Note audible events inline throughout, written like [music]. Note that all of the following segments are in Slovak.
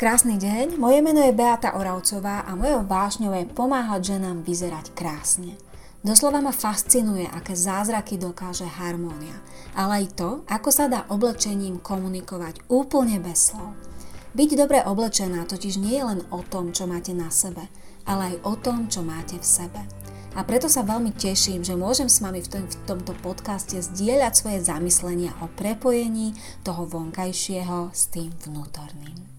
Krásny deň, moje meno je Beata Oravcová a mojou vášňou je pomáhať ženám vyzerať krásne. Doslova ma fascinuje, aké zázraky dokáže harmónia, ale aj to, ako sa dá oblečením komunikovať úplne bez slov. Byť dobre oblečená totiž nie je len o tom, čo máte na sebe, ale aj o tom, čo máte v sebe. A preto sa veľmi teším, že môžem s vami v, tom, v tomto podcaste zdieľať svoje zamyslenia o prepojení toho vonkajšieho s tým vnútorným.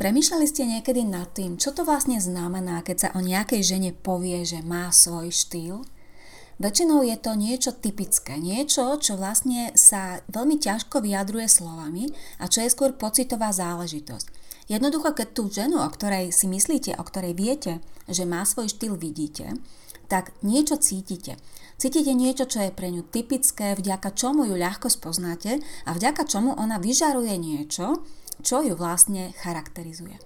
Premýšľali ste niekedy nad tým, čo to vlastne znamená, keď sa o nejakej žene povie, že má svoj štýl? Väčšinou je to niečo typické, niečo, čo vlastne sa veľmi ťažko vyjadruje slovami a čo je skôr pocitová záležitosť. Jednoducho, keď tú ženu, o ktorej si myslíte, o ktorej viete, že má svoj štýl, vidíte, tak niečo cítite. Cítite niečo, čo je pre ňu typické, vďaka čomu ju ľahko spoznáte a vďaka čomu ona vyžaruje niečo, čo ju vlastne charakterizuje.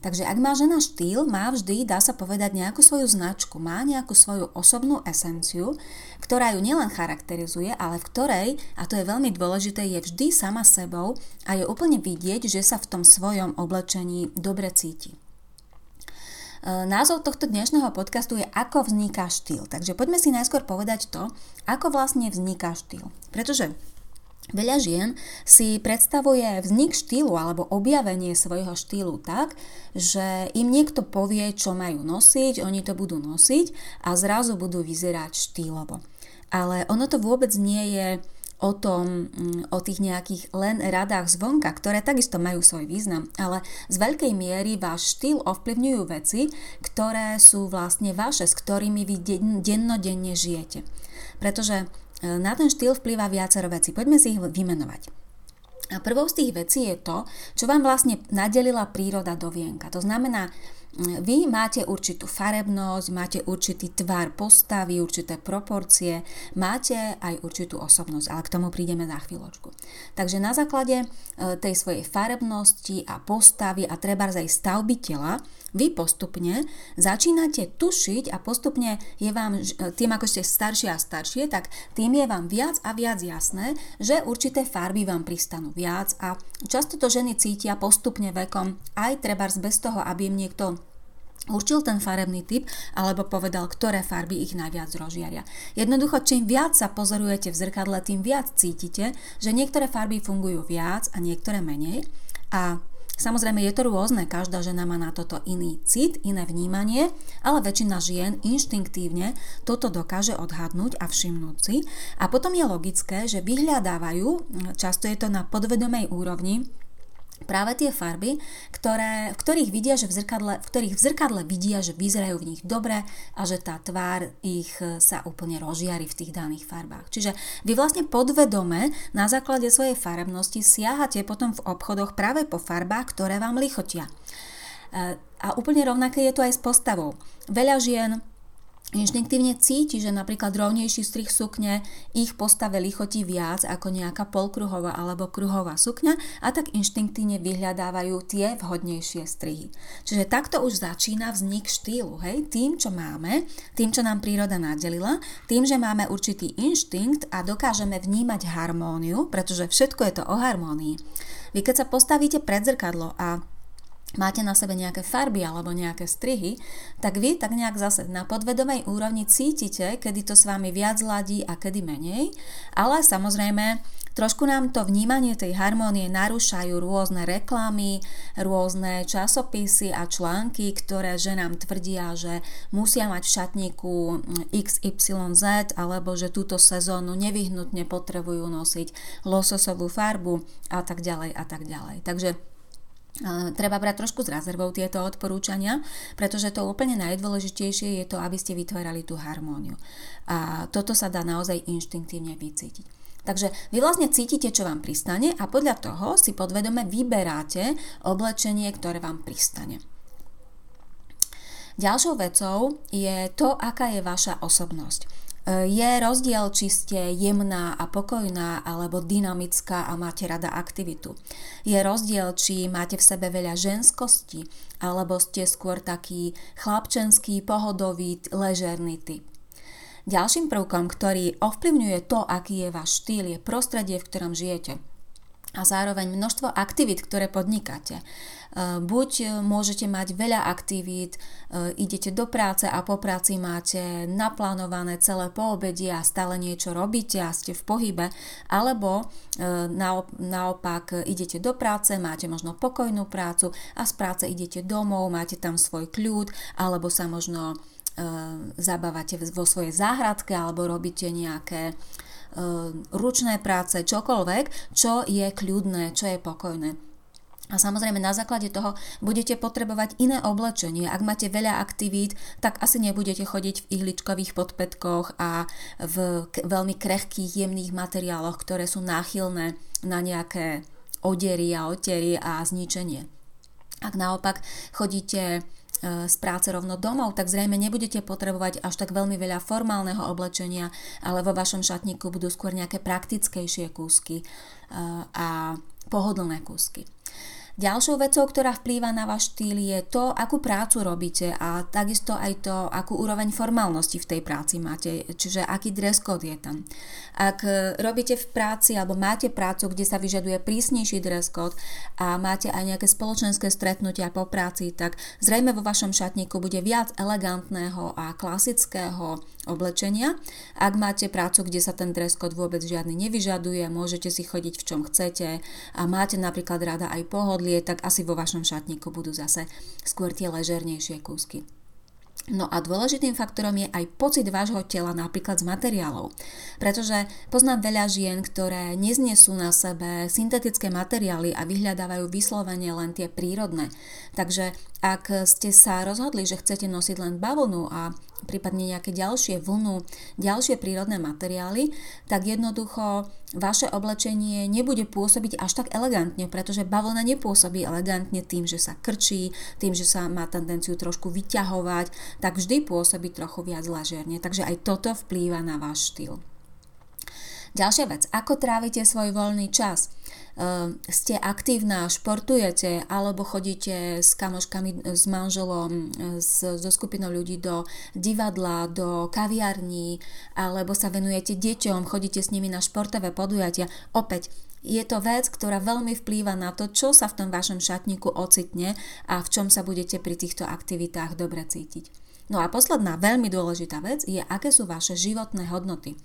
Takže ak má žena štýl, má vždy, dá sa povedať, nejakú svoju značku, má nejakú svoju osobnú esenciu, ktorá ju nielen charakterizuje, ale v ktorej, a to je veľmi dôležité, je vždy sama sebou a je úplne vidieť, že sa v tom svojom oblečení dobre cíti. E, názov tohto dnešného podcastu je Ako vzniká štýl. Takže poďme si najskôr povedať to, ako vlastne vzniká štýl. Pretože Veľa žien si predstavuje vznik štýlu alebo objavenie svojho štýlu tak, že im niekto povie, čo majú nosiť, oni to budú nosiť a zrazu budú vyzerať štýlovo. Ale ono to vôbec nie je o tom, mm, o tých nejakých len radách zvonka, ktoré takisto majú svoj význam, ale z veľkej miery váš štýl ovplyvňujú veci, ktoré sú vlastne vaše, s ktorými vy dennodenne žijete. Pretože na ten štýl vplýva viacero vecí. Poďme si ich vymenovať. A prvou z tých vecí je to, čo vám vlastne nadelila príroda do vienka. To znamená, vy máte určitú farebnosť, máte určitý tvar postavy, určité proporcie, máte aj určitú osobnosť, ale k tomu prídeme za chvíľočku. Takže na základe e, tej svojej farebnosti a postavy a treba aj stavby tela, vy postupne začínate tušiť a postupne je vám, e, tým ako ste staršie a staršie, tak tým je vám viac a viac jasné, že určité farby vám pristanú viac a často to ženy cítia postupne vekom aj treba bez toho, aby im niekto určil ten farebný typ alebo povedal, ktoré farby ich najviac rozžiaria. Jednoducho, čím viac sa pozorujete v zrkadle, tým viac cítite, že niektoré farby fungujú viac a niektoré menej. A Samozrejme je to rôzne, každá žena má na toto iný cit, iné vnímanie, ale väčšina žien inštinktívne toto dokáže odhadnúť a všimnúť si. A potom je logické, že vyhľadávajú, často je to na podvedomej úrovni, práve tie farby, ktoré, v ktorých vidia, že v zrkadle, v ktorých v zrkadle vidia, že vyzerajú v nich dobre a že tá tvár ich e, sa úplne rozžiari v tých daných farbách. Čiže vy vlastne podvedome na základe svojej farebnosti siahate potom v obchodoch práve po farbách, ktoré vám lichotia. E, a úplne rovnaké je to aj s postavou. Veľa žien inštinktívne cíti, že napríklad rovnejší strih sukne ich postave lichotí viac ako nejaká polkruhová alebo kruhová sukňa a tak inštinktívne vyhľadávajú tie vhodnejšie strihy. Čiže takto už začína vznik štýlu, hej, tým, čo máme, tým, čo nám príroda nadelila, tým, že máme určitý inštinkt a dokážeme vnímať harmóniu, pretože všetko je to o harmónii. Vy keď sa postavíte pred zrkadlo a máte na sebe nejaké farby alebo nejaké strihy, tak vy tak nejak zase na podvedomej úrovni cítite, kedy to s vami viac ladí a kedy menej, ale samozrejme trošku nám to vnímanie tej harmónie narúšajú rôzne reklamy, rôzne časopisy a články, ktoré ženám tvrdia, že musia mať v šatníku XYZ alebo že túto sezónu nevyhnutne potrebujú nosiť lososovú farbu a tak ďalej a tak ďalej. Takže Treba brať trošku s rezervou tieto odporúčania, pretože to úplne najdôležitejšie je to, aby ste vytvárali tú harmóniu. A toto sa dá naozaj inštinktívne vycítiť. Takže vy vlastne cítite, čo vám pristane a podľa toho si podvedome vyberáte oblečenie, ktoré vám pristane. Ďalšou vecou je to, aká je vaša osobnosť. Je rozdiel, či ste jemná a pokojná alebo dynamická a máte rada aktivitu. Je rozdiel, či máte v sebe veľa ženskosti alebo ste skôr taký chlapčenský, pohodový, ležerný typ. Ďalším prvkom, ktorý ovplyvňuje to, aký je váš štýl, je prostredie, v ktorom žijete. A zároveň množstvo aktivít, ktoré podnikáte. E, buď môžete mať veľa aktivít, e, idete do práce a po práci máte naplánované celé po obede a stále niečo robíte a ste v pohybe, alebo e, naopak idete do práce, máte možno pokojnú prácu a z práce idete domov, máte tam svoj kľud, alebo sa možno zabávate vo svojej záhradke alebo robíte nejaké Eh, ručné práce, čokoľvek, čo je kľudné, čo je pokojné. A samozrejme na základe toho budete potrebovať iné oblečenie. Ak máte veľa aktivít, tak asi nebudete chodiť v ihličkových podpätkoch a v veľmi krehkých, jemných materiáloch, ktoré sú náchylné na nejaké odery a otery a zničenie. Ak naopak chodíte z práce rovno domov, tak zrejme nebudete potrebovať až tak veľmi veľa formálneho oblečenia, ale vo vašom šatníku budú skôr nejaké praktickejšie kúsky a pohodlné kúsky. Ďalšou vecou, ktorá vplýva na váš štýl je to, akú prácu robíte a takisto aj to, akú úroveň formálnosti v tej práci máte, čiže aký dress code je tam. Ak robíte v práci alebo máte prácu, kde sa vyžaduje prísnejší dress code a máte aj nejaké spoločenské stretnutia po práci, tak zrejme vo vašom šatníku bude viac elegantného a klasického oblečenia. Ak máte prácu, kde sa ten dress code vôbec žiadny nevyžaduje, môžete si chodiť v čom chcete a máte napríklad rada aj pohodlie, tak asi vo vašom šatníku budú zase skôr tie ležernejšie kúsky. No a dôležitým faktorom je aj pocit vášho tela napríklad z materiálov. Pretože poznám veľa žien, ktoré neznesú na sebe syntetické materiály a vyhľadávajú vyslovene len tie prírodné. Takže ak ste sa rozhodli, že chcete nosiť len bavlnu a prípadne nejaké ďalšie vlnu, ďalšie prírodné materiály, tak jednoducho vaše oblečenie nebude pôsobiť až tak elegantne, pretože bavlna nepôsobí elegantne tým, že sa krčí, tým, že sa má tendenciu trošku vyťahovať, tak vždy pôsobí trochu viac lažerne. Takže aj toto vplýva na váš štýl. Ďalšia vec, ako trávite svoj voľný čas? Ehm, ste aktívna, športujete alebo chodíte s kamoškami, s manželom, s, so skupinou ľudí do divadla, do kaviarní alebo sa venujete deťom, chodíte s nimi na športové podujatia. Opäť, je to vec, ktorá veľmi vplýva na to, čo sa v tom vašom šatníku ocitne a v čom sa budete pri týchto aktivitách dobre cítiť. No a posledná veľmi dôležitá vec je, aké sú vaše životné hodnoty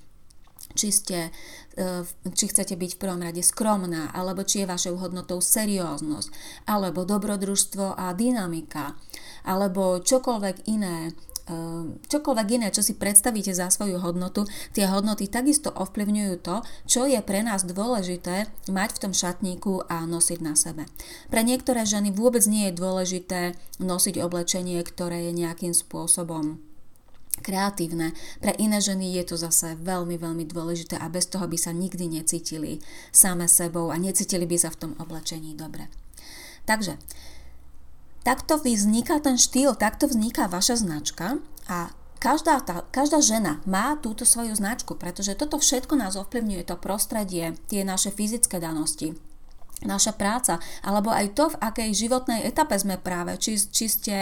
či, ste, e, či chcete byť v prvom rade skromná, alebo či je vašou hodnotou serióznosť, alebo dobrodružstvo a dynamika, alebo čokoľvek iné, e, čokoľvek iné, čo si predstavíte za svoju hodnotu, tie hodnoty takisto ovplyvňujú to, čo je pre nás dôležité mať v tom šatníku a nosiť na sebe. Pre niektoré ženy vôbec nie je dôležité nosiť oblečenie, ktoré je nejakým spôsobom kreatívne. Pre iné ženy je to zase veľmi, veľmi dôležité a bez toho by sa nikdy necítili same sebou a necítili by sa v tom oblečení dobre. Takže, takto vzniká ten štýl, takto vzniká vaša značka a každá, tá, každá žena má túto svoju značku, pretože toto všetko nás ovplyvňuje, to prostredie, tie naše fyzické danosti, naša práca, alebo aj to, v akej životnej etape sme práve, či, či ste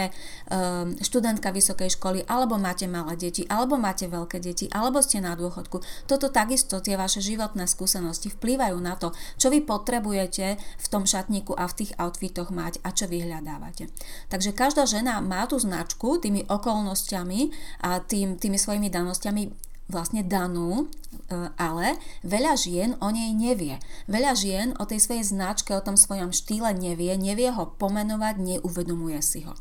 um, študentka vysokej školy, alebo máte malé deti, alebo máte veľké deti, alebo ste na dôchodku. Toto takisto, tie vaše životné skúsenosti vplývajú na to, čo vy potrebujete v tom šatníku a v tých outfitoch mať a čo vyhľadávate. Takže každá žena má tú značku tými okolnostiami a tým, tými svojimi danosťami vlastne danú, e, ale veľa žien o nej nevie. Veľa žien o tej svojej značke, o tom svojom štýle nevie, nevie ho pomenovať, neuvedomuje si ho.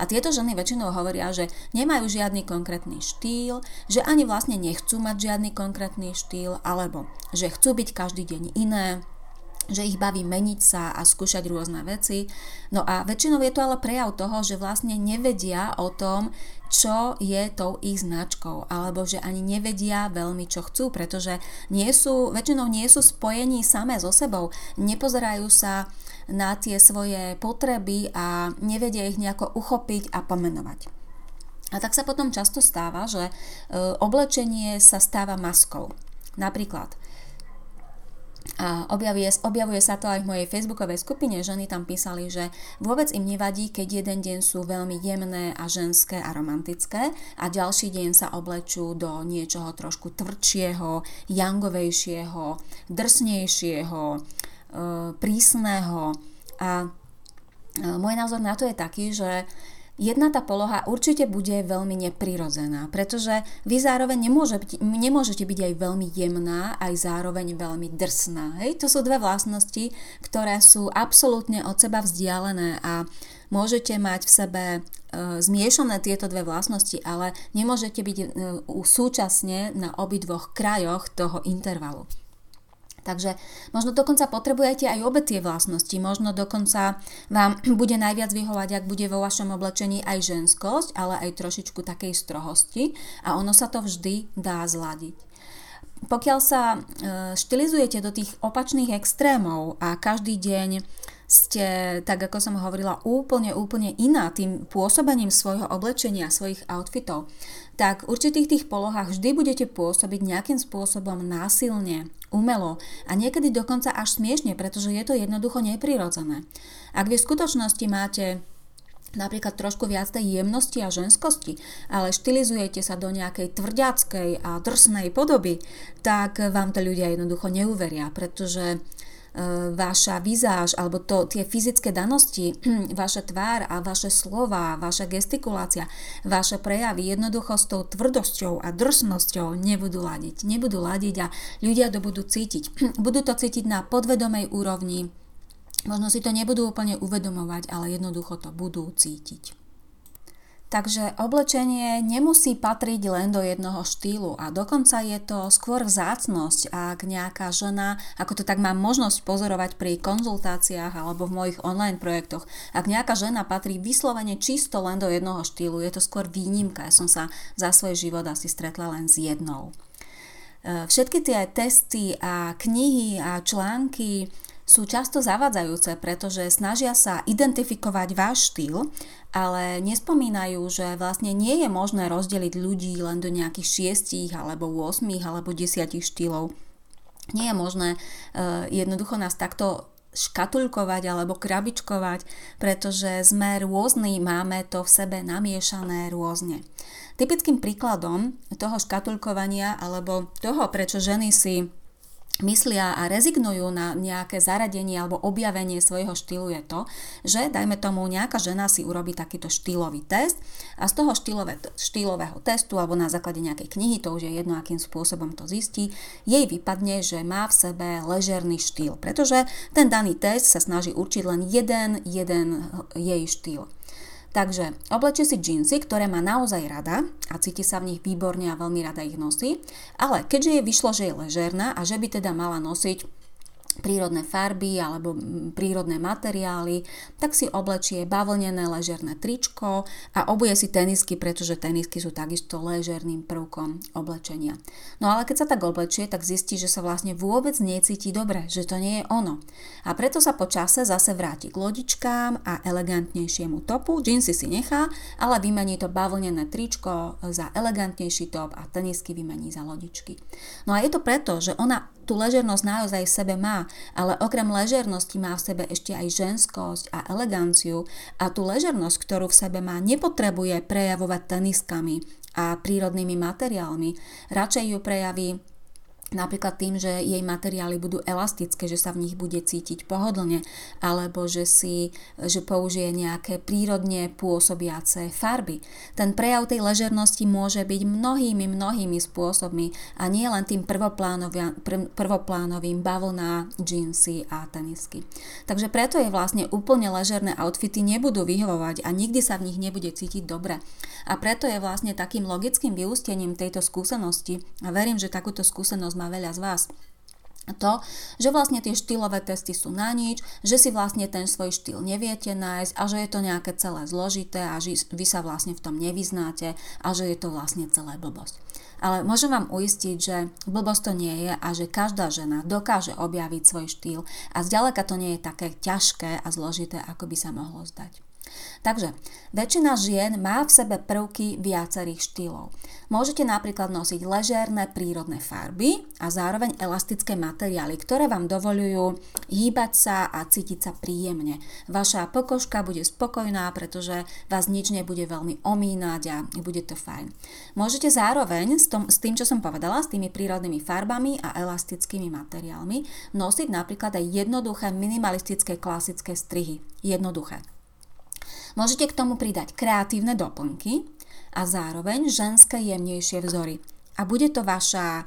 A tieto ženy väčšinou hovoria, že nemajú žiadny konkrétny štýl, že ani vlastne nechcú mať žiadny konkrétny štýl, alebo že chcú byť každý deň iné, že ich baví meniť sa a skúšať rôzne veci. No a väčšinou je to ale prejav toho, že vlastne nevedia o tom, čo je tou ich značkou, alebo že ani nevedia veľmi, čo chcú, pretože nie sú, väčšinou nie sú spojení samé so sebou, nepozerajú sa na tie svoje potreby a nevedia ich nejako uchopiť a pomenovať. A tak sa potom často stáva, že e, oblečenie sa stáva maskou. Napríklad a objavuje, objavuje sa to aj v mojej facebookovej skupine. Ženy tam písali, že vôbec im nevadí, keď jeden deň sú veľmi jemné a ženské a romantické a ďalší deň sa oblečú do niečoho trošku tvrdšieho, jangovejšieho, drsnejšieho, prísneho a môj názor na to je taký, že jedna tá poloha určite bude veľmi neprirodzená, pretože vy zároveň nemôžete, nemôžete byť aj veľmi jemná, aj zároveň veľmi drsná. Hej? To sú dve vlastnosti, ktoré sú absolútne od seba vzdialené a môžete mať v sebe e, zmiešané tieto dve vlastnosti, ale nemôžete byť e, súčasne na obidvoch krajoch toho intervalu. Takže možno dokonca potrebujete aj obe tie vlastnosti. Možno dokonca vám [clears throat] bude najviac vyhovať, ak bude vo vašom oblečení aj ženskosť, ale aj trošičku takej strohosti a ono sa to vždy dá zladiť. Pokiaľ sa e, štilizujete do tých opačných extrémov a každý deň ste, tak ako som hovorila, úplne, úplne iná tým pôsobením svojho oblečenia, svojich outfitov, tak v určitých tých polohách vždy budete pôsobiť nejakým spôsobom násilne, umelo a niekedy dokonca až smiešne, pretože je to jednoducho neprirodzené. Ak vy v skutočnosti máte napríklad trošku viac tej jemnosti a ženskosti, ale štilizujete sa do nejakej tvrďackej a drsnej podoby, tak vám to ľudia jednoducho neuveria, pretože vaša vizáž alebo to, tie fyzické danosti, [clears throat] vaša tvár a vaše slova, vaša gestikulácia, vaše prejavy jednoducho s tou tvrdosťou a drsnosťou nebudú ladiť. Nebudú ladiť a ľudia to budú cítiť. [clears throat] Budú to cítiť na podvedomej úrovni. Možno si to nebudú úplne uvedomovať, ale jednoducho to budú cítiť. Takže oblečenie nemusí patriť len do jednoho štýlu a dokonca je to skôr vzácnosť, ak nejaká žena, ako to tak mám možnosť pozorovať pri konzultáciách alebo v mojich online projektoch, ak nejaká žena patrí vyslovene čisto len do jednoho štýlu, je to skôr výnimka. Ja som sa za svoj život asi stretla len s jednou. E, všetky tie testy a knihy a články sú často zavadzajúce, pretože snažia sa identifikovať váš štýl, ale nespomínajú, že vlastne nie je možné rozdeliť ľudí len do nejakých šiestich alebo 8 alebo 10 štýlov. Nie je možné uh, jednoducho nás takto škatulkovať alebo krabičkovať, pretože sme rôzni, máme to v sebe namiešané rôzne. Typickým príkladom toho škatulkovania alebo toho, prečo ženy si myslia a rezignujú na nejaké zaradenie alebo objavenie svojho štýlu je to, že dajme tomu nejaká žena si urobí takýto štýlový test a z toho štýlové, štýlového testu alebo na základe nejakej knihy, to už je jedno, akým spôsobom to zistí, jej vypadne, že má v sebe ležerný štýl, pretože ten daný test sa snaží určiť len jeden, jeden jej štýl. Takže oblečie si džínsy, ktoré má naozaj rada a cíti sa v nich výborne a veľmi rada ich nosí, ale keďže je vyšlo, že je ležérna a že by teda mala nosiť prírodné farby alebo prírodné materiály, tak si oblečie bavlnené ležerné tričko a obuje si tenisky, pretože tenisky sú takisto ležerným prvkom oblečenia. No ale keď sa tak oblečie, tak zistí, že sa vlastne vôbec necíti dobre, že to nie je ono. A preto sa po čase zase vráti k lodičkám a elegantnejšiemu topu, džínsy si nechá, ale vymení to bavlnené tričko za elegantnejší top a tenisky vymení za lodičky. No a je to preto, že ona tú ležernosť naozaj v sebe má, ale okrem ležernosti má v sebe ešte aj ženskosť a eleganciu a tú ležernosť, ktorú v sebe má, nepotrebuje prejavovať teniskami a prírodnými materiálmi. Radšej ju prejaví Napríklad tým, že jej materiály budú elastické, že sa v nich bude cítiť pohodlne, alebo že si že použije nejaké prírodne pôsobiace farby. Ten prejav tej ležernosti môže byť mnohými, mnohými spôsobmi a nie len tým prvoplánovým bavlná, džínsy a tenisky. Takže preto je vlastne úplne ležerné outfity nebudú vyhovovať a nikdy sa v nich nebude cítiť dobre. A preto je vlastne takým logickým vyústením tejto skúsenosti, a verím, že takúto skúsenosť má veľa z vás, to, že vlastne tie štýlové testy sú na nič, že si vlastne ten svoj štýl neviete nájsť a že je to nejaké celé zložité a že vy sa vlastne v tom nevyznáte a že je to vlastne celé blbosť. Ale môžem vám uistiť, že blbosť to nie je a že každá žena dokáže objaviť svoj štýl a zďaleka to nie je také ťažké a zložité, ako by sa mohlo zdať. Takže väčšina žien má v sebe prvky viacerých štýlov. Môžete napríklad nosiť ležérne prírodné farby a zároveň elastické materiály, ktoré vám dovolujú hýbať sa a cítiť sa príjemne. Vaša pokožka bude spokojná, pretože vás nič nebude veľmi omínať a bude to fajn. Môžete zároveň s, tom, s tým, čo som povedala, s tými prírodnými farbami a elastickými materiálmi, nosiť napríklad aj jednoduché minimalistické klasické strihy. Jednoduché. Môžete k tomu pridať kreatívne doplnky a zároveň ženské jemnejšie vzory. A bude to vaša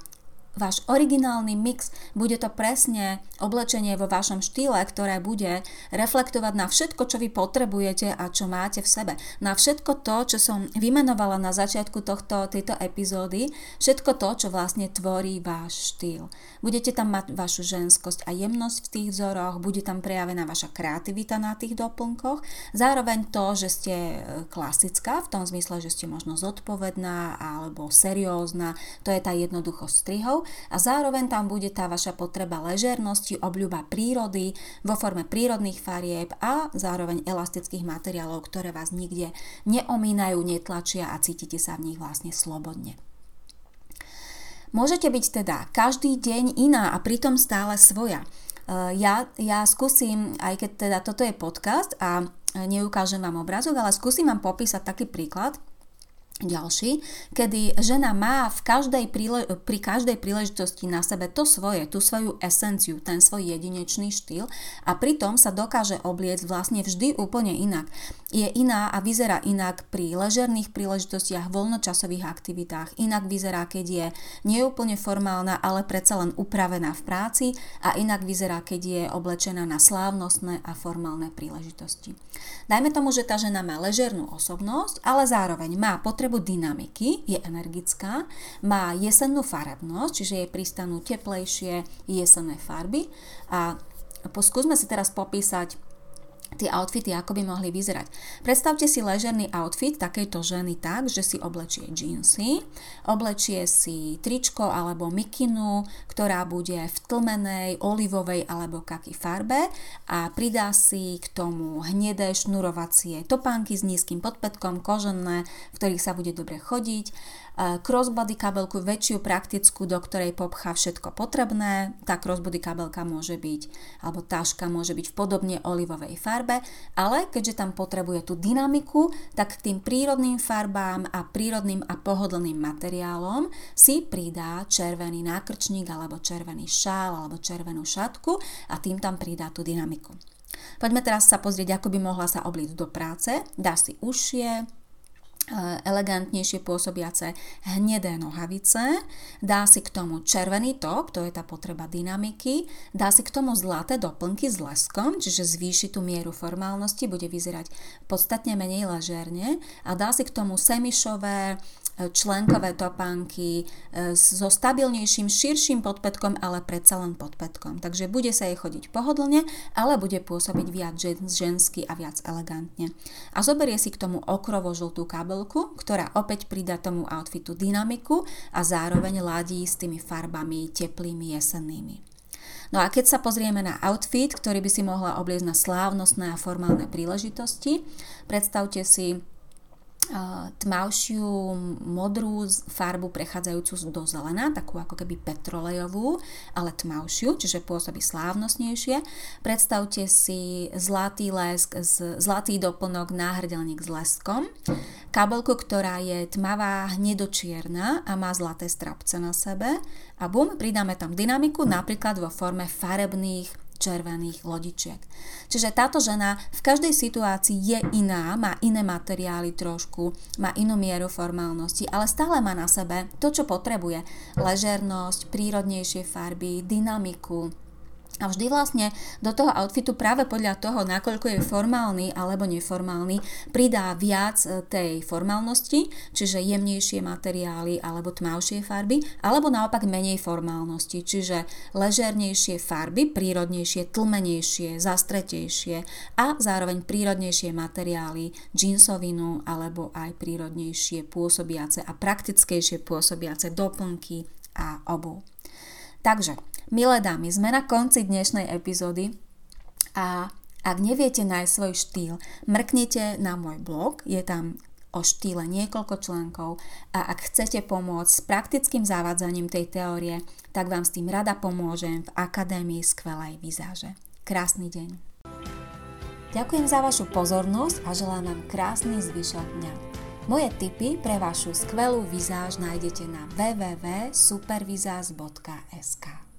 váš originálny mix, bude to presne oblečenie vo vašom štýle, ktoré bude reflektovať na všetko, čo vy potrebujete a čo máte v sebe. Na všetko to, čo som vymenovala na začiatku tohto, tejto epizódy, všetko to, čo vlastne tvorí váš štýl. Budete tam mať vašu ženskosť a jemnosť v tých vzoroch, bude tam prejavená vaša kreativita na tých doplnkoch, zároveň to, že ste e, klasická, v tom zmysle, že ste možno zodpovedná alebo seriózna, to je tá jednoduchosť strihov a zároveň tam bude tá vaša potreba ležernosti, obľúba prírody vo forme prírodných farieb a zároveň elastických materiálov, ktoré vás nikde neomínajú, netlačia a cítite sa v nich vlastne slobodne. Môžete byť teda každý deň iná a pritom stále svoja. E, ja, ja skúsim, aj keď teda toto je podcast a neukážem vám obrazok, ale skúsim vám popísať taký príklad, ďalší, kedy žena má v každej príle- pri každej príležitosti na sebe to svoje, tú svoju esenciu, ten svoj jedinečný štýl a pritom sa dokáže obliecť vlastne vždy úplne inak. Je iná a vyzerá inak pri ležerných príležitostiach, voľnočasových aktivitách, inak vyzerá, keď je neúplne formálna, ale predsa len upravená v práci a inak vyzerá, keď je oblečená na slávnostné a formálne príležitosti. Dajme tomu, že tá žena má ležernú osobnosť, ale zároveň má potrebu potrebu dynamiky, je energická, má jesennú farebnosť, čiže je pristanú teplejšie jesenné farby. A skúsme si teraz popísať tie outfity, ako by mohli vyzerať. Predstavte si ležerný outfit takejto ženy tak, že si oblečie džínsy, oblečie si tričko alebo mikinu, ktorá bude v tlmenej, olivovej alebo kaky farbe a pridá si k tomu hnedé šnurovacie topánky s nízkym podpätkom, kožené, v ktorých sa bude dobre chodiť crossbody kabelku väčšiu praktickú, do ktorej popchá všetko potrebné. Tá crossbody kabelka môže byť, alebo táška môže byť v podobne olivovej farbe, ale keďže tam potrebuje tú dynamiku, tak k tým prírodným farbám a prírodným a pohodlným materiálom si pridá červený nákrčník alebo červený šál alebo červenú šatku a tým tam pridá tú dynamiku. Poďme teraz sa pozrieť, ako by mohla sa obliť do práce. Dá si ušie, Eh, elegantnejšie pôsobiace hnedé nohavice, dá si k tomu červený top, to je tá potreba dynamiky, dá si k tomu zlaté doplnky s leskom, čiže zvýši tú mieru formálnosti, bude vyzerať podstatne menej ležerne a dá si k tomu semišové členkové topánky e, so stabilnejším, širším podpätkom, ale predsa len podpätkom. Takže bude sa jej chodiť pohodlne, ale bude pôsobiť viac žensky a viac elegantne. A zoberie si k tomu okrovo-žltú kabelku, ktorá opäť pridá tomu outfitu dynamiku a zároveň ladí s tými farbami teplými jesennými. No a keď sa pozrieme na outfit, ktorý by si mohla obliecť na slávnostné a formálne príležitosti, predstavte si tmavšiu modrú farbu prechádzajúcu do zelená, takú ako keby petrolejovú, ale tmavšiu, čiže pôsobí slávnostnejšie. Predstavte si zlatý lesk, zlatý doplnok náhrdelník s leskom, kabelku, ktorá je tmavá hnedočierna a má zlaté strapce na sebe. A bum, pridáme tam dynamiku napríklad vo forme farebných červených lodičiek. Čiže táto žena v každej situácii je iná, má iné materiály trošku, má inú mieru formálnosti, ale stále má na sebe to, čo potrebuje. Ležernosť, prírodnejšie farby, dynamiku, a vždy vlastne do toho outfitu práve podľa toho, nakoľko je formálny alebo neformálny, pridá viac e, tej formálnosti, čiže jemnejšie materiály alebo tmavšie farby, alebo naopak menej formálnosti, čiže ležernejšie farby, prírodnejšie, tlmenejšie, zastretejšie a zároveň prírodnejšie materiály, džínsovinu alebo aj prírodnejšie pôsobiace a praktickejšie pôsobiace doplnky a obu. Takže Milé dámy, sme na konci dnešnej epizódy a Ak neviete nájsť svoj štýl, mrknite na môj blog, je tam o štýle niekoľko článkov a ak chcete pomôcť s praktickým zavádzaním tej teórie, tak vám s tým rada pomôžem v Akadémii skvelej vizáže. Krásny deň. Ďakujem za vašu pozornosť a želám vám krásny zvyšok dňa. Moje tipy pre vašu skvelú vizáž nájdete na www.supervizaz.sk.